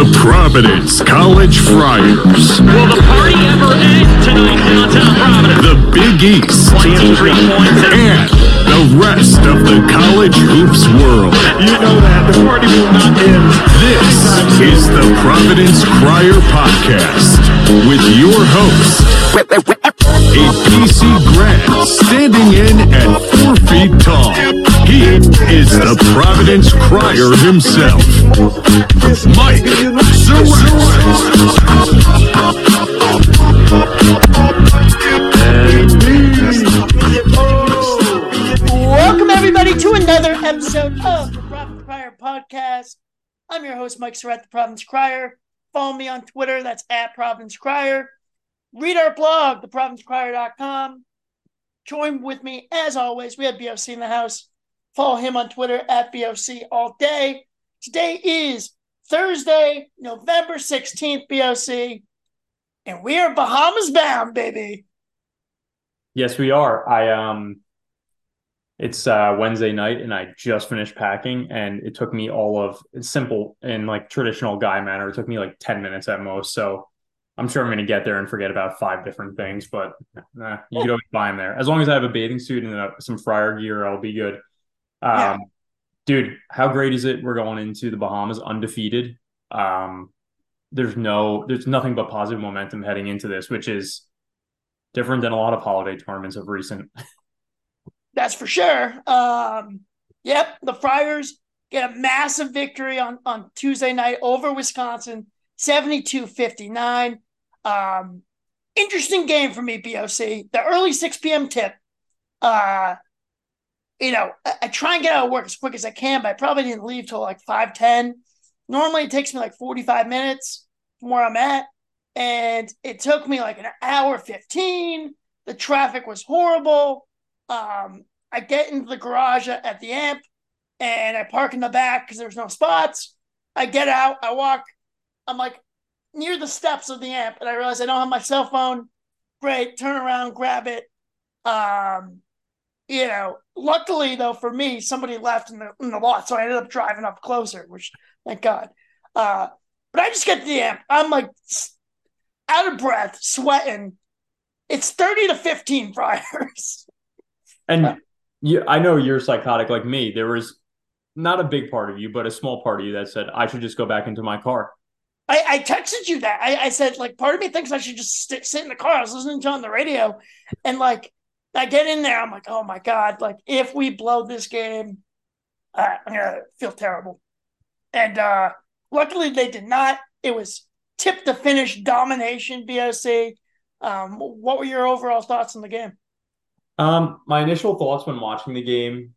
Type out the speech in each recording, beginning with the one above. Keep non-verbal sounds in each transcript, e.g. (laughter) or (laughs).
The Providence College Friars. Will the party ever end tonight downtown Providence? The Big East. 23 points. And the rest of the college hoops world. You know that. The party will not end. This is the Providence Crier Podcast with your host, a PC grad standing in at four feet tall. He is the Providence Crier himself, Mike Welcome everybody to another episode of the Providence Crier podcast. I'm your host Mike Surette, the Providence Crier. Follow me on Twitter. That's at Providence Crier. Read our blog, theprovidencecrier.com. Join with me as always. We have BOC in the house. Follow him on Twitter at BOC all day. Today is Thursday, November 16th, BOC. And we are Bahamas bound, baby. Yes, we are. I um it's uh Wednesday night and I just finished packing and it took me all of simple in like traditional guy manner. It took me like 10 minutes at most. So I'm sure I'm gonna get there and forget about five different things, but nah, you could always buy them there. As long as I have a bathing suit and uh, some Friar gear, I'll be good. Um Yeah. dude, how great is it? We're going into the Bahamas undefeated. Um there's no there's nothing but positive momentum heading into this, which is different than a lot of holiday tournaments of recent. (laughs) That's for sure. Um, yep, the Friars get a massive victory on, on Tuesday night over Wisconsin, 72 59. Um, interesting game for me, BOC. The early 6 p.m. tip. Uh, you know, I, I try and get out of work as quick as I can, but I probably didn't leave till like 5 10. Normally it takes me like 45 minutes from where I'm at. And it took me like an hour 15. The traffic was horrible. Um, I get into the garage at at the amp and I park in the back because there's no spots. I get out, I walk, I'm like near the steps of the amp, and I realize I don't have my cell phone. Great, turn around, grab it. Um, you know, luckily though for me, somebody left in the in the lot, so I ended up driving up closer, which thank God. Uh, but I just get the amp. I'm like out of breath, sweating. It's 30 to 15 (laughs) friars. And you, I know you're psychotic like me. There was not a big part of you, but a small part of you that said I should just go back into my car. I, I texted you that. I, I said, like, part of me thinks I should just sit, sit in the car. I was listening to on the radio. And, like, I get in there. I'm like, oh my God. Like, if we blow this game, uh, I'm to feel terrible. And uh, luckily, they did not. It was tip to finish domination, BOC. Um, what were your overall thoughts on the game? Um, my initial thoughts when watching the game,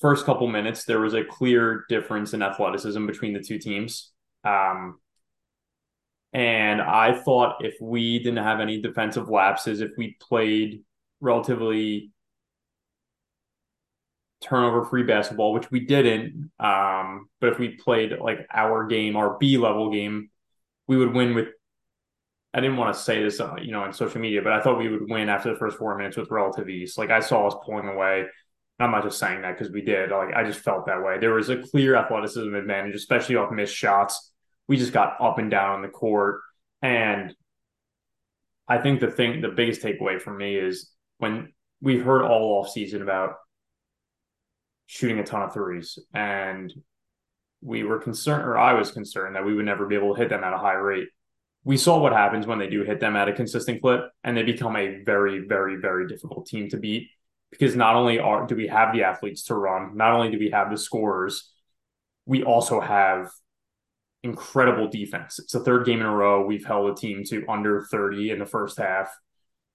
first couple minutes, there was a clear difference in athleticism between the two teams. Um, and I thought if we didn't have any defensive lapses, if we played relatively turnover free basketball, which we didn't, um, but if we played like our game, our B level game, we would win with. I didn't want to say this, uh, you know, on social media, but I thought we would win after the first four minutes with relative ease. Like I saw us pulling away. I'm not just saying that because we did. Like I just felt that way. There was a clear athleticism advantage, especially off missed shots. We just got up and down on the court, and I think the thing, the biggest takeaway for me is when we've heard all off season about shooting a ton of threes, and we were concerned, or I was concerned that we would never be able to hit them at a high rate. We saw what happens when they do hit them at a consistent clip, and they become a very, very, very difficult team to beat because not only are do we have the athletes to run, not only do we have the scorers, we also have incredible defense. It's the third game in a row we've held a team to under 30 in the first half.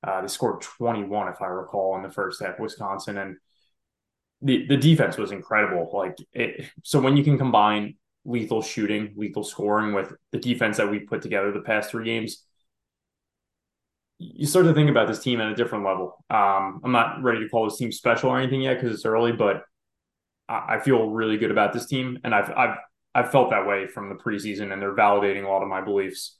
Uh, they scored 21, if I recall, in the first half, Wisconsin, and the the defense was incredible. Like it, so when you can combine lethal shooting, lethal scoring with the defense that we put together the past three games, you start to think about this team at a different level. Um, I'm not ready to call this team special or anything yet because it's early, but I, I feel really good about this team, and I've I've I've felt that way from the preseason, and they're validating a lot of my beliefs.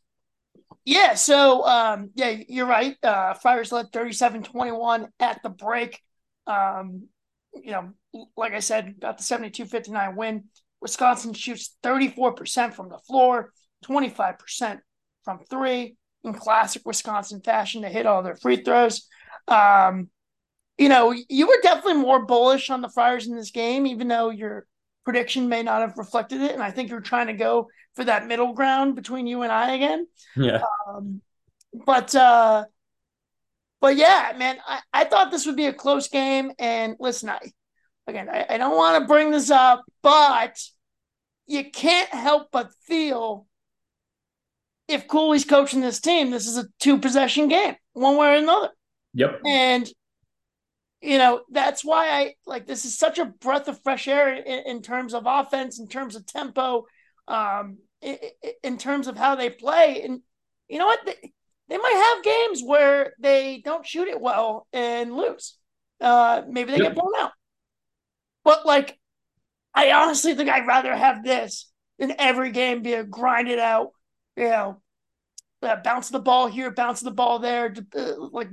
Yeah, so um, yeah, you're right. Uh, Friars led 37-21 at the break. Um, you know, like I said, got the 72-59 win. Wisconsin shoots 34% from the floor, 25% from three in classic Wisconsin fashion. They hit all their free throws. Um, you know, you were definitely more bullish on the Friars in this game, even though your prediction may not have reflected it. And I think you're trying to go for that middle ground between you and I again. Yeah. Um, but uh, but yeah, man, I, I thought this would be a close game. And listen, I again, I, I don't want to bring this up, but you can't help but feel if Cooley's coaching this team, this is a two possession game, one way or another. Yep. And you know that's why I like this is such a breath of fresh air in, in terms of offense, in terms of tempo, um, in, in, terms of how they play. And you know what? They, they might have games where they don't shoot it well and lose. Uh, maybe they yep. get blown out. But like, I honestly think I'd rather have this than every game be a grinded out, you know, uh, bounce the ball here, bounce the ball there, uh, like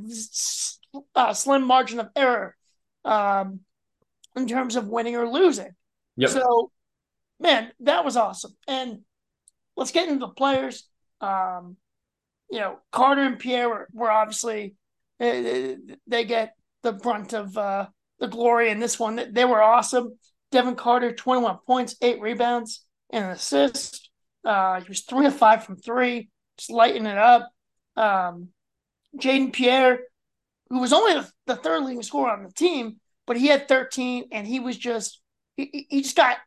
uh, slim margin of error um, in terms of winning or losing. Yep. So, man, that was awesome. And let's get into the players. Um, you know, Carter and Pierre were, were obviously they, they, get the brunt of uh, the glory in this one. They were awesome. Devin Carter, 21 points, eight rebounds, and an assist. Uh, he was three of five from three, just lighting it up. Um, Jayden Pierre, who was only the, third leading scorer on the team, but he had 13, and he was just he, he just got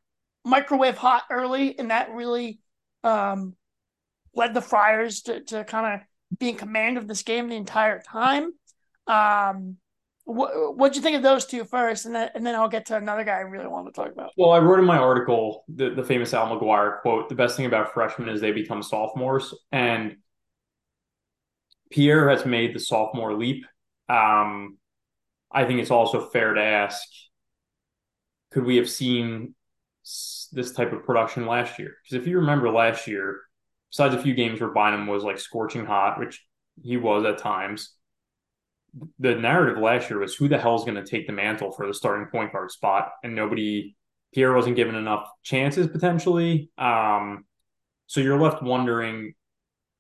microwave hot early, and that really um, led the Friars to, to kind of be in command of this game the entire time. Um, what what'd you think of those two first, and then and then I'll get to another guy I really want to talk about. Well, I wrote in my article the, the famous Al McGuire quote: "The best thing about freshmen is they become sophomores," and Pierre has made the sophomore leap. Um, I think it's also fair to ask: Could we have seen this type of production last year? Because if you remember last year, besides a few games where Bynum was like scorching hot, which he was at times the narrative last year was who the hell is going to take the mantle for the starting point guard spot, and nobody. Pierre wasn't given enough chances potentially. Um, so you're left wondering,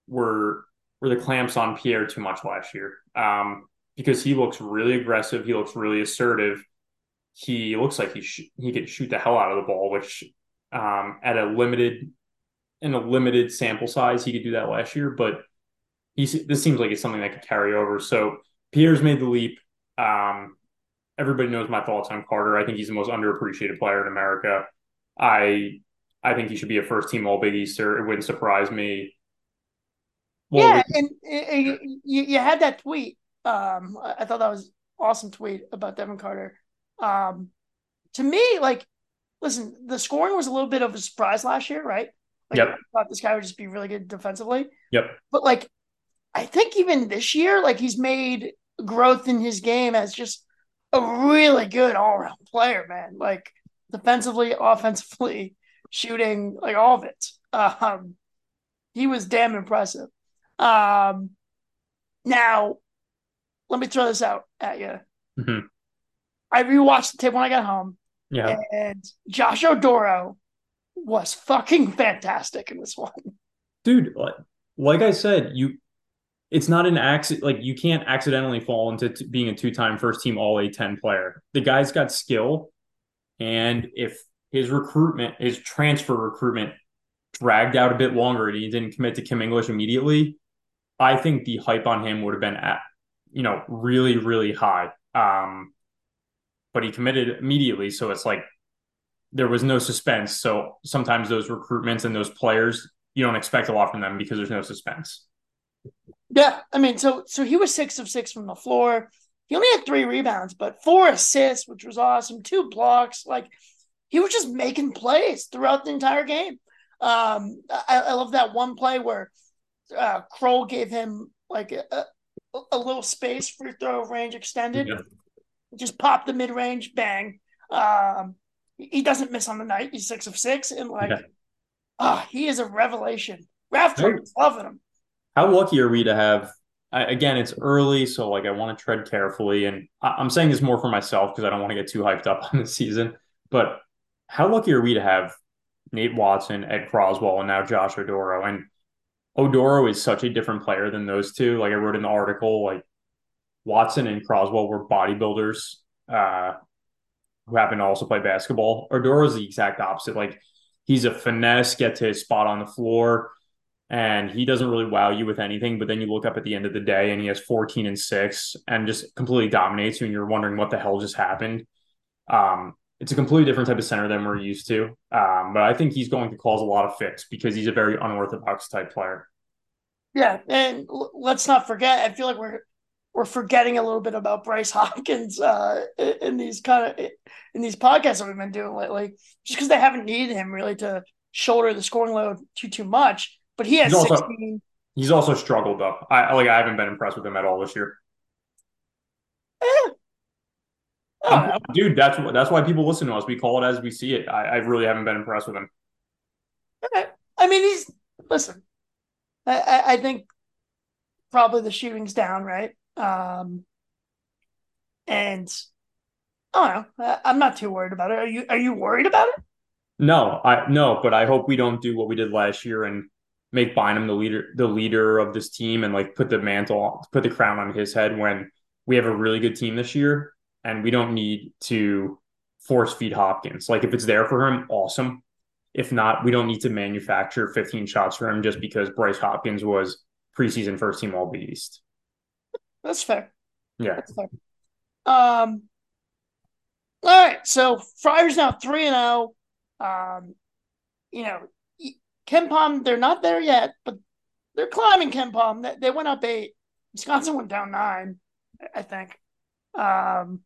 were were the clamps on Pierre too much last year? Um, because he looks really aggressive, he looks really assertive. He looks like he sh- he could shoot the hell out of the ball, which um, at a limited in a limited sample size, he could do that last year. But he's this seems like it's something that could carry over. So Pierre's made the leap. Um, everybody knows my thoughts on Carter. I think he's the most underappreciated player in America. I I think he should be a first team All Big Easter. It wouldn't surprise me. Well, yeah, and, and, you, you had that tweet. Um, I thought that was awesome tweet about Devin Carter. Um, to me, like, listen, the scoring was a little bit of a surprise last year, right? Like, yep. I thought this guy would just be really good defensively. Yep. But like, I think even this year, like he's made growth in his game as just a really good all around player, man. Like defensively, offensively, (laughs) shooting, like all of it. Um, he was damn impressive. Um, now, let me throw this out at you. Mm-hmm. I rewatched the tape when I got home. Yeah. And Josh Oduro was fucking fantastic in this one. Dude, like, like I said, you it's not an accident. Like you can't accidentally fall into t- being a two-time first team All A10 player. The guy's got skill, and if his recruitment, his transfer recruitment, dragged out a bit longer and he didn't commit to Kim English immediately, I think the hype on him would have been at, you know, really, really high. Um, but he committed immediately, so it's like there was no suspense. So sometimes those recruitments and those players, you don't expect a lot from them because there's no suspense. Yeah, I mean, so so he was six of six from the floor. He only had three rebounds, but four assists, which was awesome. Two blocks, like he was just making plays throughout the entire game. Um, I, I love that one play where uh, Crowl gave him like a, a, little space free throw range extended, yeah. just pop the mid range, bang. Um, he doesn't miss on the night. He's six of six, and like, yeah. oh, he is a revelation. Rafter is loving him how lucky are we to have I, again it's early so like i want to tread carefully and I, am saying this more for myself because i don't want to get too hyped up (laughs) on the season but how lucky are we to have Nate Watson, Ed Croswell, and now Josh Oduro. And Oduro is such a different player than those two. Like I wrote in the article, like Watson and Croswell were bodybuilders uh, who happen to also play basketball. Oduro is the exact opposite. Like he's a finesse, get to his spot on the floor, and he doesn't really wow you with anything. But then you look up at the end of the day and he has 14 and six and just completely dominates you, and you're wondering what the hell just happened. Um, it's a completely different type of center than we're used to. Um, but I think he's going to cause a lot of fits because he's a very unorthodox type player. Yeah, and l- let's not forget. I feel like we're we're forgetting a little bit about Bryce (laughs) Hopkins uh, in these kind of in these podcasts that we've been doing lately, just because they haven't needed him really to shoulder the scoring load too too much. But he has He's also- 16. He's also struggled though. I like I haven't been impressed with him at all this year. eh, Dude, that's that's why people listen to us. We call it as we see it. I, I really haven't been impressed with him. I mean, he's listen. I, I, think probably the shooting's down, right? Um, and I don't know. I, I'm not too worried about it. Are you? Are you worried about it? No, I no, but I hope we don't do what we did last year and make Bynum the leader the leader of this team and like put the mantle put the crown on his head when we have a really good team this year and we don't need to force feed Hopkins. Like if it's there for him, awesome. If not, we don't need to manufacture 15 shots for him just because Bryce Hopkins was preseason first team all East. That's fair. Yeah. That's fair. Um. All right, so Friars now three and zero. Um, you know, KenPom, they're not there yet, but they're climbing KenPom. They, they went up eight. Wisconsin went down nine, I think. Um,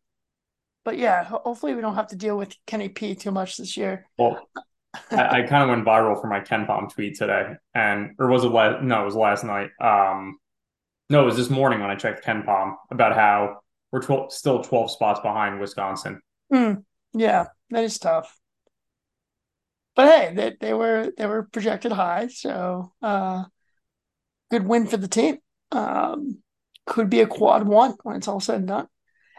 but yeah, hopefully we don't have to deal with Kenny P too much this year. Well, I, I (laughs) kind of went viral for my KenPom tweet today, and or was it last? No, it was last night. Um, no, it was this morning when I checked KenPom about how we're 12, still twelve spots behind Wisconsin. Hmm. Yeah, that is tough. But hey, they, they were they were projected high, so uh, good win for the team. Um, could be a quad one when it's all said and done.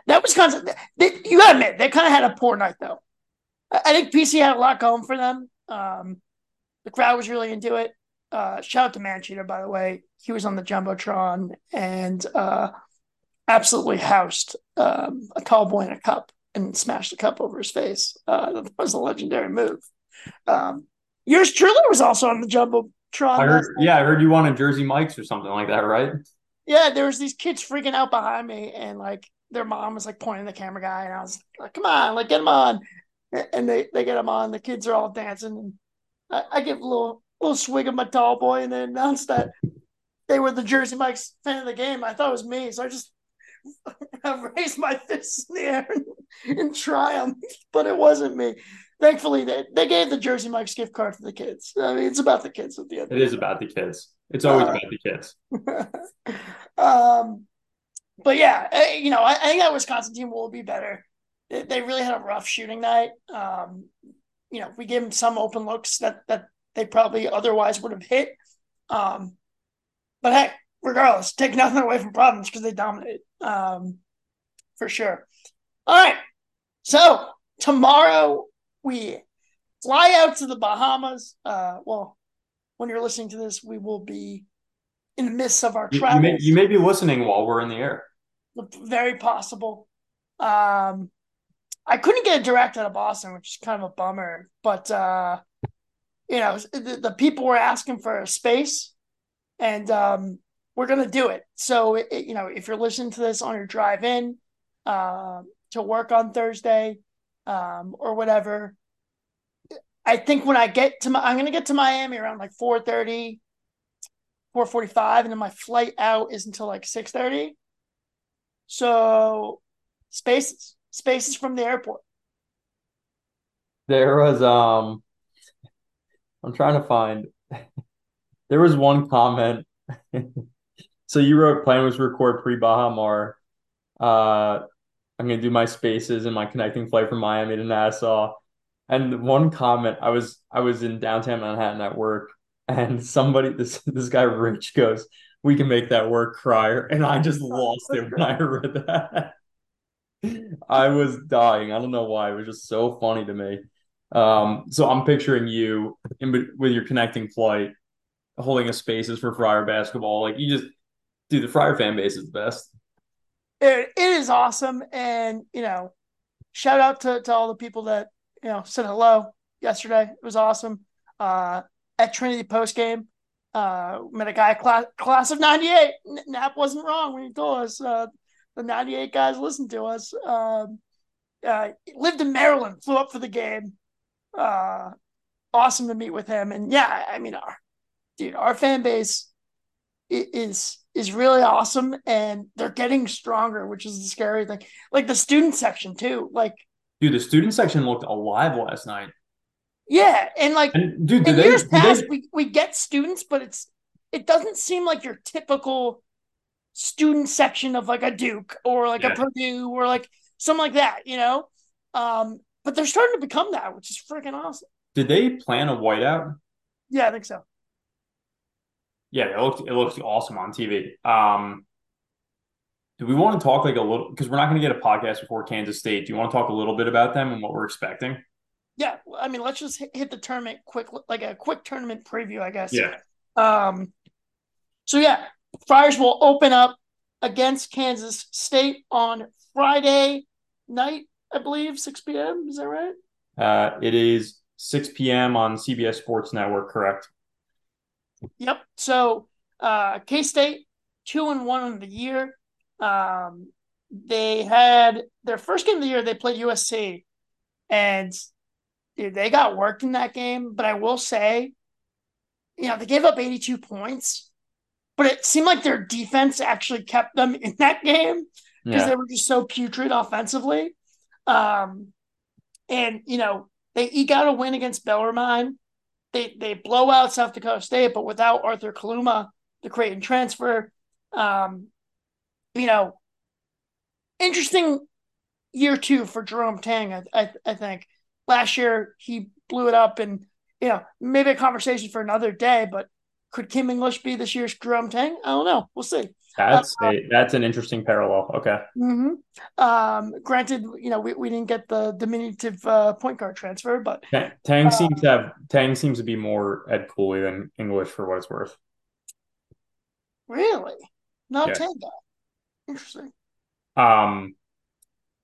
That Wisconsin, they, you gotta admit, they kind of had a poor night though. I, I think PC had a lot going for them. Um, the crowd was really into it. Uh, shout out to Mancheater, by the way. He was on the jumbotron and uh, absolutely housed um, a tall boy in a cup and smashed the cup over his face. Uh, that was a legendary move. Um, yours truly was also on the jumbotron. I heard, yeah, I heard you wanted Jersey Mike's or something like that, right? Yeah, there was these kids freaking out behind me, and like their mom was like pointing the camera guy, and I was like, "Come on, like get him on!" And they they get him on. The kids are all dancing, and I, I give a little little swig of my tall boy, and they announced that they were the Jersey Mike's fan of the game. I thought it was me, so I just (laughs) raised my fists in the air in, in triumph, but it wasn't me. Thankfully, they, they gave the Jersey Mike's gift card to the kids. I mean, it's about the kids at the end. It is about the kids. It's always Uh, about the kids. (laughs) um, but yeah, you know, I, I think that Wisconsin team will be better. They, they really had a rough shooting night. Um, you know, we gave them some open looks that that they probably otherwise would have hit. Um, but hey, regardless, take (laughs) nothing away from Providence because they dominated. Um, for sure. All right. So tomorrow we fly out to the Bahamas. Uh, well, when you're listening to this, we will be in the midst of our You, you travels. may, you may be listening while we're in the air. Very possible. Um, I couldn't get a direct out of Boston, which is kind of a bummer. But uh, you know, the, the people were asking for a space, and um, we're gonna do it. So it, it- you know, if you're listening to this on your drive in uh, to work on Thursday um, or whatever, I think when I get to my, I'm gonna get to Miami around like 4:30, 4:45, and then my flight out is until like 6:30. So spaces, spaces from the airport. There was um I'm trying to find (laughs) there was one comment. (laughs) so you wrote plan was record pre Baha Mar. Uh I'm gonna do my spaces and my connecting flight from Miami to Nassau. And one comment, I was I was in downtown Manhattan at work, and somebody this this guy Rich goes, "We can make that work, crier," and I just lost it when I (laughs) read that. I was dying. I don't know why. It was just so funny to me. Um, so I'm picturing you in, with your connecting flight, holding a spaces for Friar basketball. Like you just, dude, the Friar fan base is the best. It, it is awesome, and you know, shout out to, to all the people that you know said hello yesterday. It was awesome. Uh, at Trinity post game, uh, met a guy class class of '98. Nap wasn't wrong when he told us uh, the '98 guys listened to us. Um, uh, lived in Maryland, flew up for the game. Uh, awesome to meet with him, and yeah, I mean, our dude, our fan base is is really awesome, and they're getting stronger, which is the scary thing. Like the student section too, like dude, the student section looked alive last night. Yeah, and like And dude, in they, years past, they- we we get students, but it's it doesn't seem like your typical student section of like a Duke or like Yeah. a Purdue or like something like that, you know. Um, but they're starting to become that, which is freaking awesome. did they plan a whiteout? Yeah, I think so. Yeah, it looked it looked awesome on TV. Um, do we want to talk like a little because we're not going to get a podcast before Kansas State? Do you want to talk a little bit about them and what we're expecting? Yeah, I mean, let's just hit, hit the tournament quick, like a quick tournament preview, I guess. Yeah. Um, so yeah, Friars will open up against Kansas State on Friday night, I believe, six p.m. Is that right? Uh, it is 6 p.m. on CBS Sports Network, correct? Yep. So uh K State, two and one on the year. Um they had their first game of the year, they played USC, and dude, they got worked in that game. But I will say, you know, they gave up 82 points, but it seemed like their defense actually kept them (laughs) in that game because Yeah. they were just so putrid offensively. Um, and you know they eke out a win against Bellarmine. They they blow out South Dakota State, but without Arthur Kaluma, the Creighton transfer. Um, you know, interesting year two for Jerome Tang. I, I I think last year he blew it up, and you know maybe a conversation for another day. But could Kim English be this year's Jerome Tang? I don't know. We'll see. That's a, that's an interesting parallel. Okay. hmm Um, granted, you know, we, we didn't get the diminutive uh, point guard transfer, but Ta- Tang seems to have Tang seems to be more Ed Cooley than English for what it's worth. really, not Yeah. guy. Interesting. Um,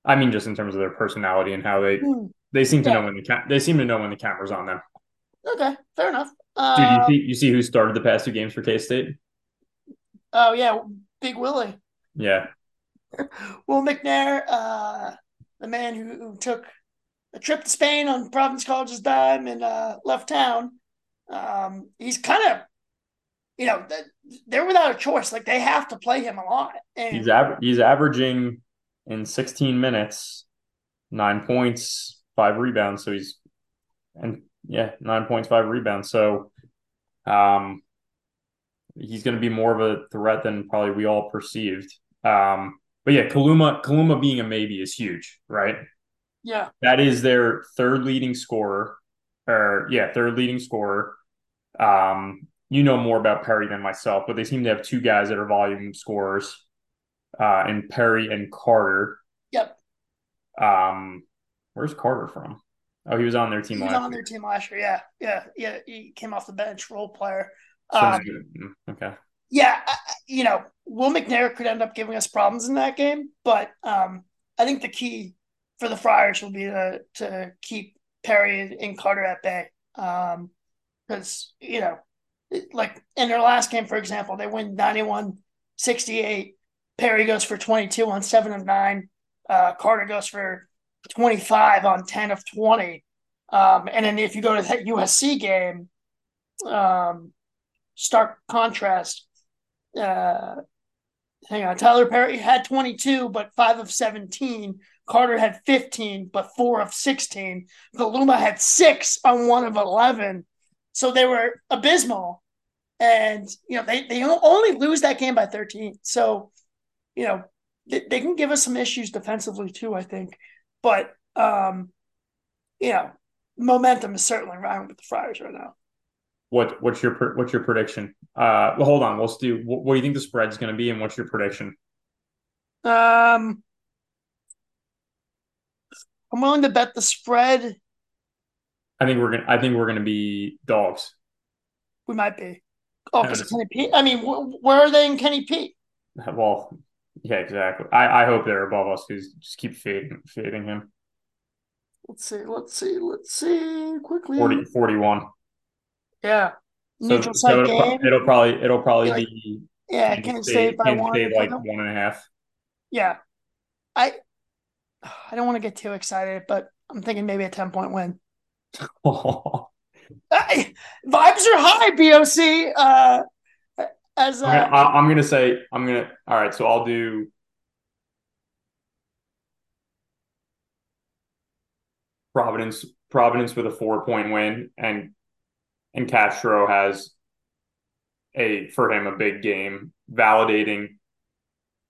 I mean, just in terms of their personality and how they Hmm. They seem to Yeah. know when the ca- they seem to know when the camera's on them. Okay, fair enough. Dude, Uh, you see you see who started the past two games for K State? oh yeah, Big Willie, Yeah, (laughs) Will McNair, uh, the man who, who took a trip to Spain on Providence College's dime and uh, left town. Um, he's kind of, you know, they're without a choice. Like they have to play him a lot. And he's aver- he's averaging in 16 minutes nine points, five rebounds. So he's and yeah, nine points, five rebounds. So, um, he's going to be more of a threat than probably we all perceived. Um, but yeah, Kaluma Kaluma being a maybe is huge, right? yeah, That is their third leading scorer, or yeah, third leading scorer. Um, you know more about Perry than myself, but they seem to have two guys that are volume scorers, uh, and Perry and Carter. yep. Um, where's Carter from? Oh, he was on their team. He was last on year. their team last year. Yeah, yeah, yeah. He came off the bench, role player. Um. Mm, okay. yeah, I- you know, Will McNair could end up giving us problems in that game, but um, I think the key for the Friars will be to to keep Perry and Carter at bay. Um, because you know, like in their last game, for example, they win 91-68. Perry goes for 22 on 7 of 9. Uh, Carter goes for 25 on 10 of 20. Um, and then if you go to that USC game, um, stark contrast. Uh, hang on, Tylor Perry had 22, but five of 17. Carter had 15, but four of 16. Kaluma had six on one of 11. So they were abysmal. And, you know, they, they only lose that game by 13. So, you know, they, they can give us some issues defensively too, I think. But, um, you know, momentum is certainly riding with the Friars right now. What what's your what's your prediction? Uh, well, hold on. Let's do. What, what do you think the spread's going to be, and what's your prediction? Um, I'm willing to bet the spread I think we're gonna. I think we're gonna be dogs. We might be. Oh, because Kenny Pete. I mean, wh- where are they in Kenny Pete? Well, yeah, exactly. I, I hope they're above us because just keep fading fading him. Let's see. Let's see. Let's see quickly. 40, 41. Yeah. So, Neutral so site it'll, game. it'll probably it'll probably Like, be yeah, Kansas Kansas State by Kansas one. State like one and a half. Yeah. I I don't want to get too excited, but I'm thinking maybe a 10 point win. (laughs) I, vibes are high, BOC. Uh, as I'm gonna, uh, I- I'm gonna say I'm gonna. All right, so I'll do. Providence, Providence with a four point win, and and Castro has a for him a big game, validating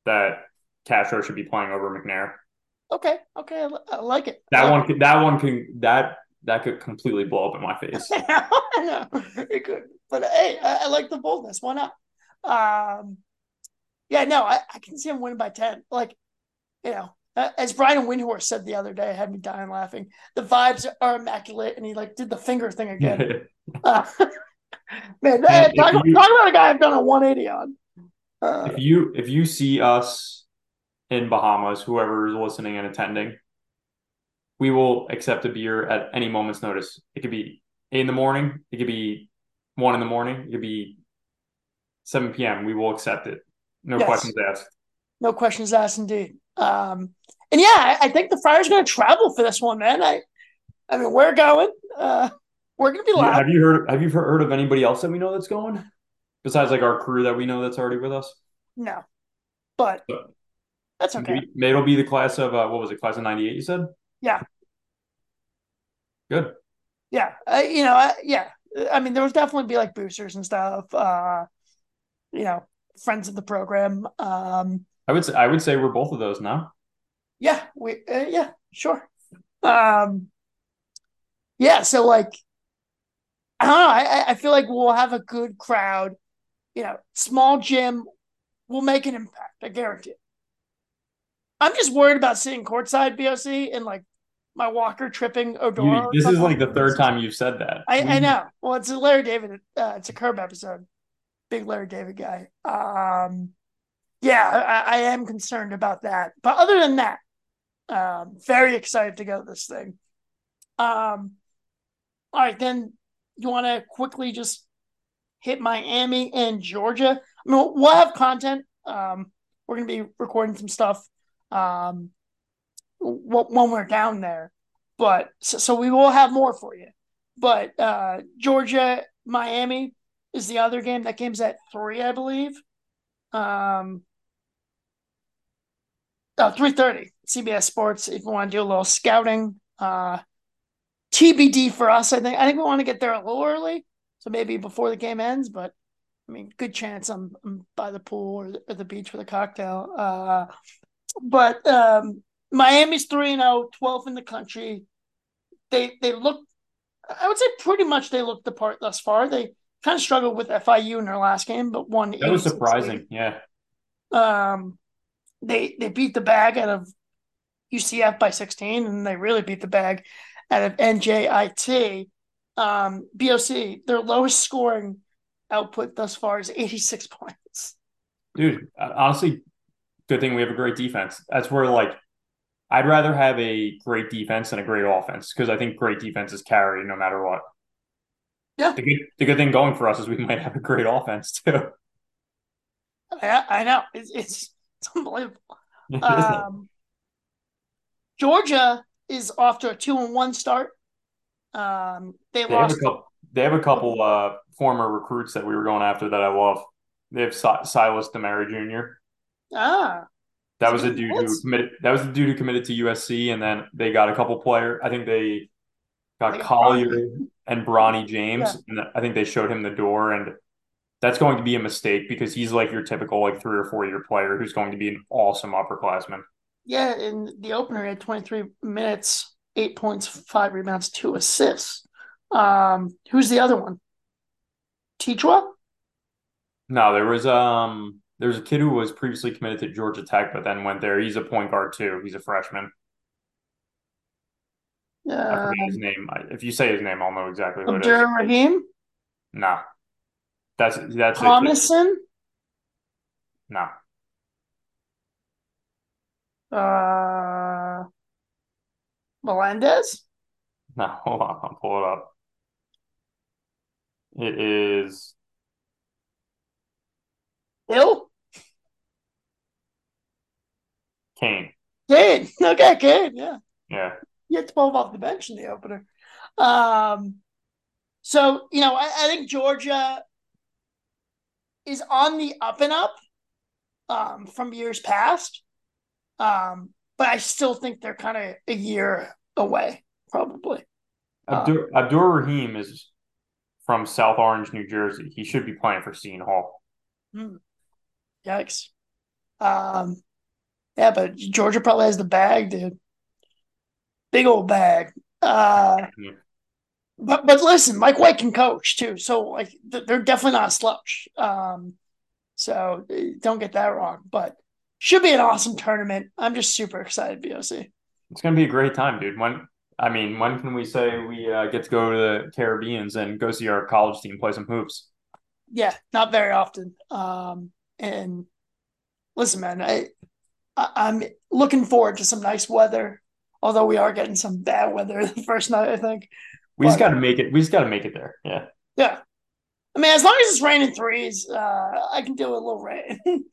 that Castro should be playing over McNair. okay, okay, I, I like it. That one, could, that one can that that could completely blow up in my face. (laughs) I know it could, but hey, I, I like the boldness. Why not? Um, yeah, no, I, I can see him winning by ten. Like, you know, uh, as Brian Windhorst said the other day, had me dying laughing. The vibes are immaculate, and he like did the finger thing (laughs) again. Uh, (laughs) man, Man, talk, you- talk about a guy I've done a 180 on. Uh, if you if you see us in Bahamas, whoever is listening and attending, we will accept a beer at any moment's notice. It could be eight in the morning, it could be one in the morning, it could be seven p.m. We will accept it. No Yes. questions asked. no questions asked, indeed. Um, and yeah, I, I think the Friars going to travel for this one, man. I, I mean, we're going. Uh, we're going to be loud. Have you heard? Have you heard of anybody else that we know that's going besides like our crew that we know that's already with us? No, but So- that's okay. Maybe, maybe it'll be the class of uh, what was it? Class of '98. You said. Yeah. Good. Yeah, uh, you know, uh, yeah. I mean, there was definitely be like boosters and stuff. Uh, you know, friends of the program. Um, I would say I would say we're both of those now. yeah, we, uh, yeah, sure. Um, yeah, so like, I don't know. I, I- feel like we'll have a good crowd. You know, small gym will make an impact. I guarantee it. I'm just worried about sitting courtside BOC and like my walker tripping Oduro. You- this is like the third time you've said that. I, I know. Well, it's a Larry David. Uh, it's a Curb episode. Big Larry David guy. Um, yeah, I, I am concerned about that. But other than that, um, very excited to go to this thing. Um, all right, then you want to quickly just hit Miami and Georgia. I mean, we'll have content. Um, we're going to be recording some stuff um, when we're down there. But so, so we will have more for you. But uh, Georgia, Miami is the other game. That game's at three, I believe. Um, oh, three thirty. CBS Sports. If you want to do a little scouting, uh, TBD for us. I think. I think we want to get there a little early, so maybe before the game ends. But I mean, good chance I'm, I'm by the pool or the, or the beach with a cocktail. Uh, but um, Miami's 3 0, 12th in the country. They they look, I would say pretty much they look the part thus far. They kind of struggled with FIU in their last game, but won. That was 86-8. surprising. Yeah. Um, they they beat the bag out of UCF by 16, and they really beat the bag out of NJIT. Um, BOC, their lowest scoring output thus far is 86 points. Dude, uh, honestly, good thing we have a great defense. That's where like I'd rather have a great defense than a great offense because I think great defenses carry no matter what. Yeah. The good, the good thing going for us is we might have a great offense too. I, I know it's, it's it's (laughs) unbelievable. Um, Georgia is off to a two and one start. Um, they, they have lost. a couple. They have a couple uh, former recruits that we were going after that I love. They have Si- Silas Demary Jr. Ah, That was a dude who committed. That was the dude who committed to USC, and then they got a couple player. I think they got Collier and Bronny James, Yeah. and I think they showed him the door. And that's going to be a mistake because he's like your typical like three or four year player who's going to be an awesome upperclassman. yeah. In the opener, he had twenty three minutes, eight points, five rebounds, two assists. Um, who's the other one? Tichwa? No, there was um there was a kid who was previously committed to Georgia Tech, but then went there. He's a point guard too. He's a freshman. I Uh, forget his name. If you say his name, I'll know exactly who it is. Abdur Rahim, No, that's that's. Thomason, No, uh, Melendez. no. (laughs) Hold on, I'll pull it up. It is Hill. Cain. Cain. (laughs) Okay, Cain. Yeah. Yeah, You had 12 off the bench in the opener. Um, so, you know, I, I think Georgia is on the up and up um, from years past. Um, but I still think they're kind of a year away, probably. Abdur, Abdur Rahim is from South Orange, New Jersey. He should be playing for Seton Hall. Yikes. Um, yeah, but Georgia probably has the bag, dude. Big old bag. Uh, Yeah. but but listen, Mike White can coach too, so like they're definitely not a slouch. Um, so don't get that wrong. But should be an awesome tournament. I'm just super excited, BOC. It's gonna be a great time, dude. When I mean, when can we say we uh, get to go to the Caribbeans and go see our college team play some hoops? Yeah, not very often. Um, and listen, man, I, I I'm looking forward to some nice weather. Although we are getting some bad weather (laughs) the first night, I think. We just got to make it. We just got to make it there. Yeah. Yeah. I mean, as long as it's raining threes, uh, I can deal with a little rain. (laughs)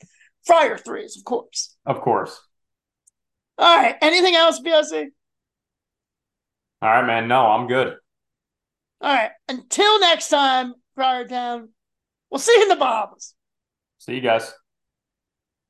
Friar threes, of course. Of course. All right. Anything else, BOC? All right, man. No, I'm good. All right. Until next time, Friar Town, we'll see you in the Bahamas. See you guys.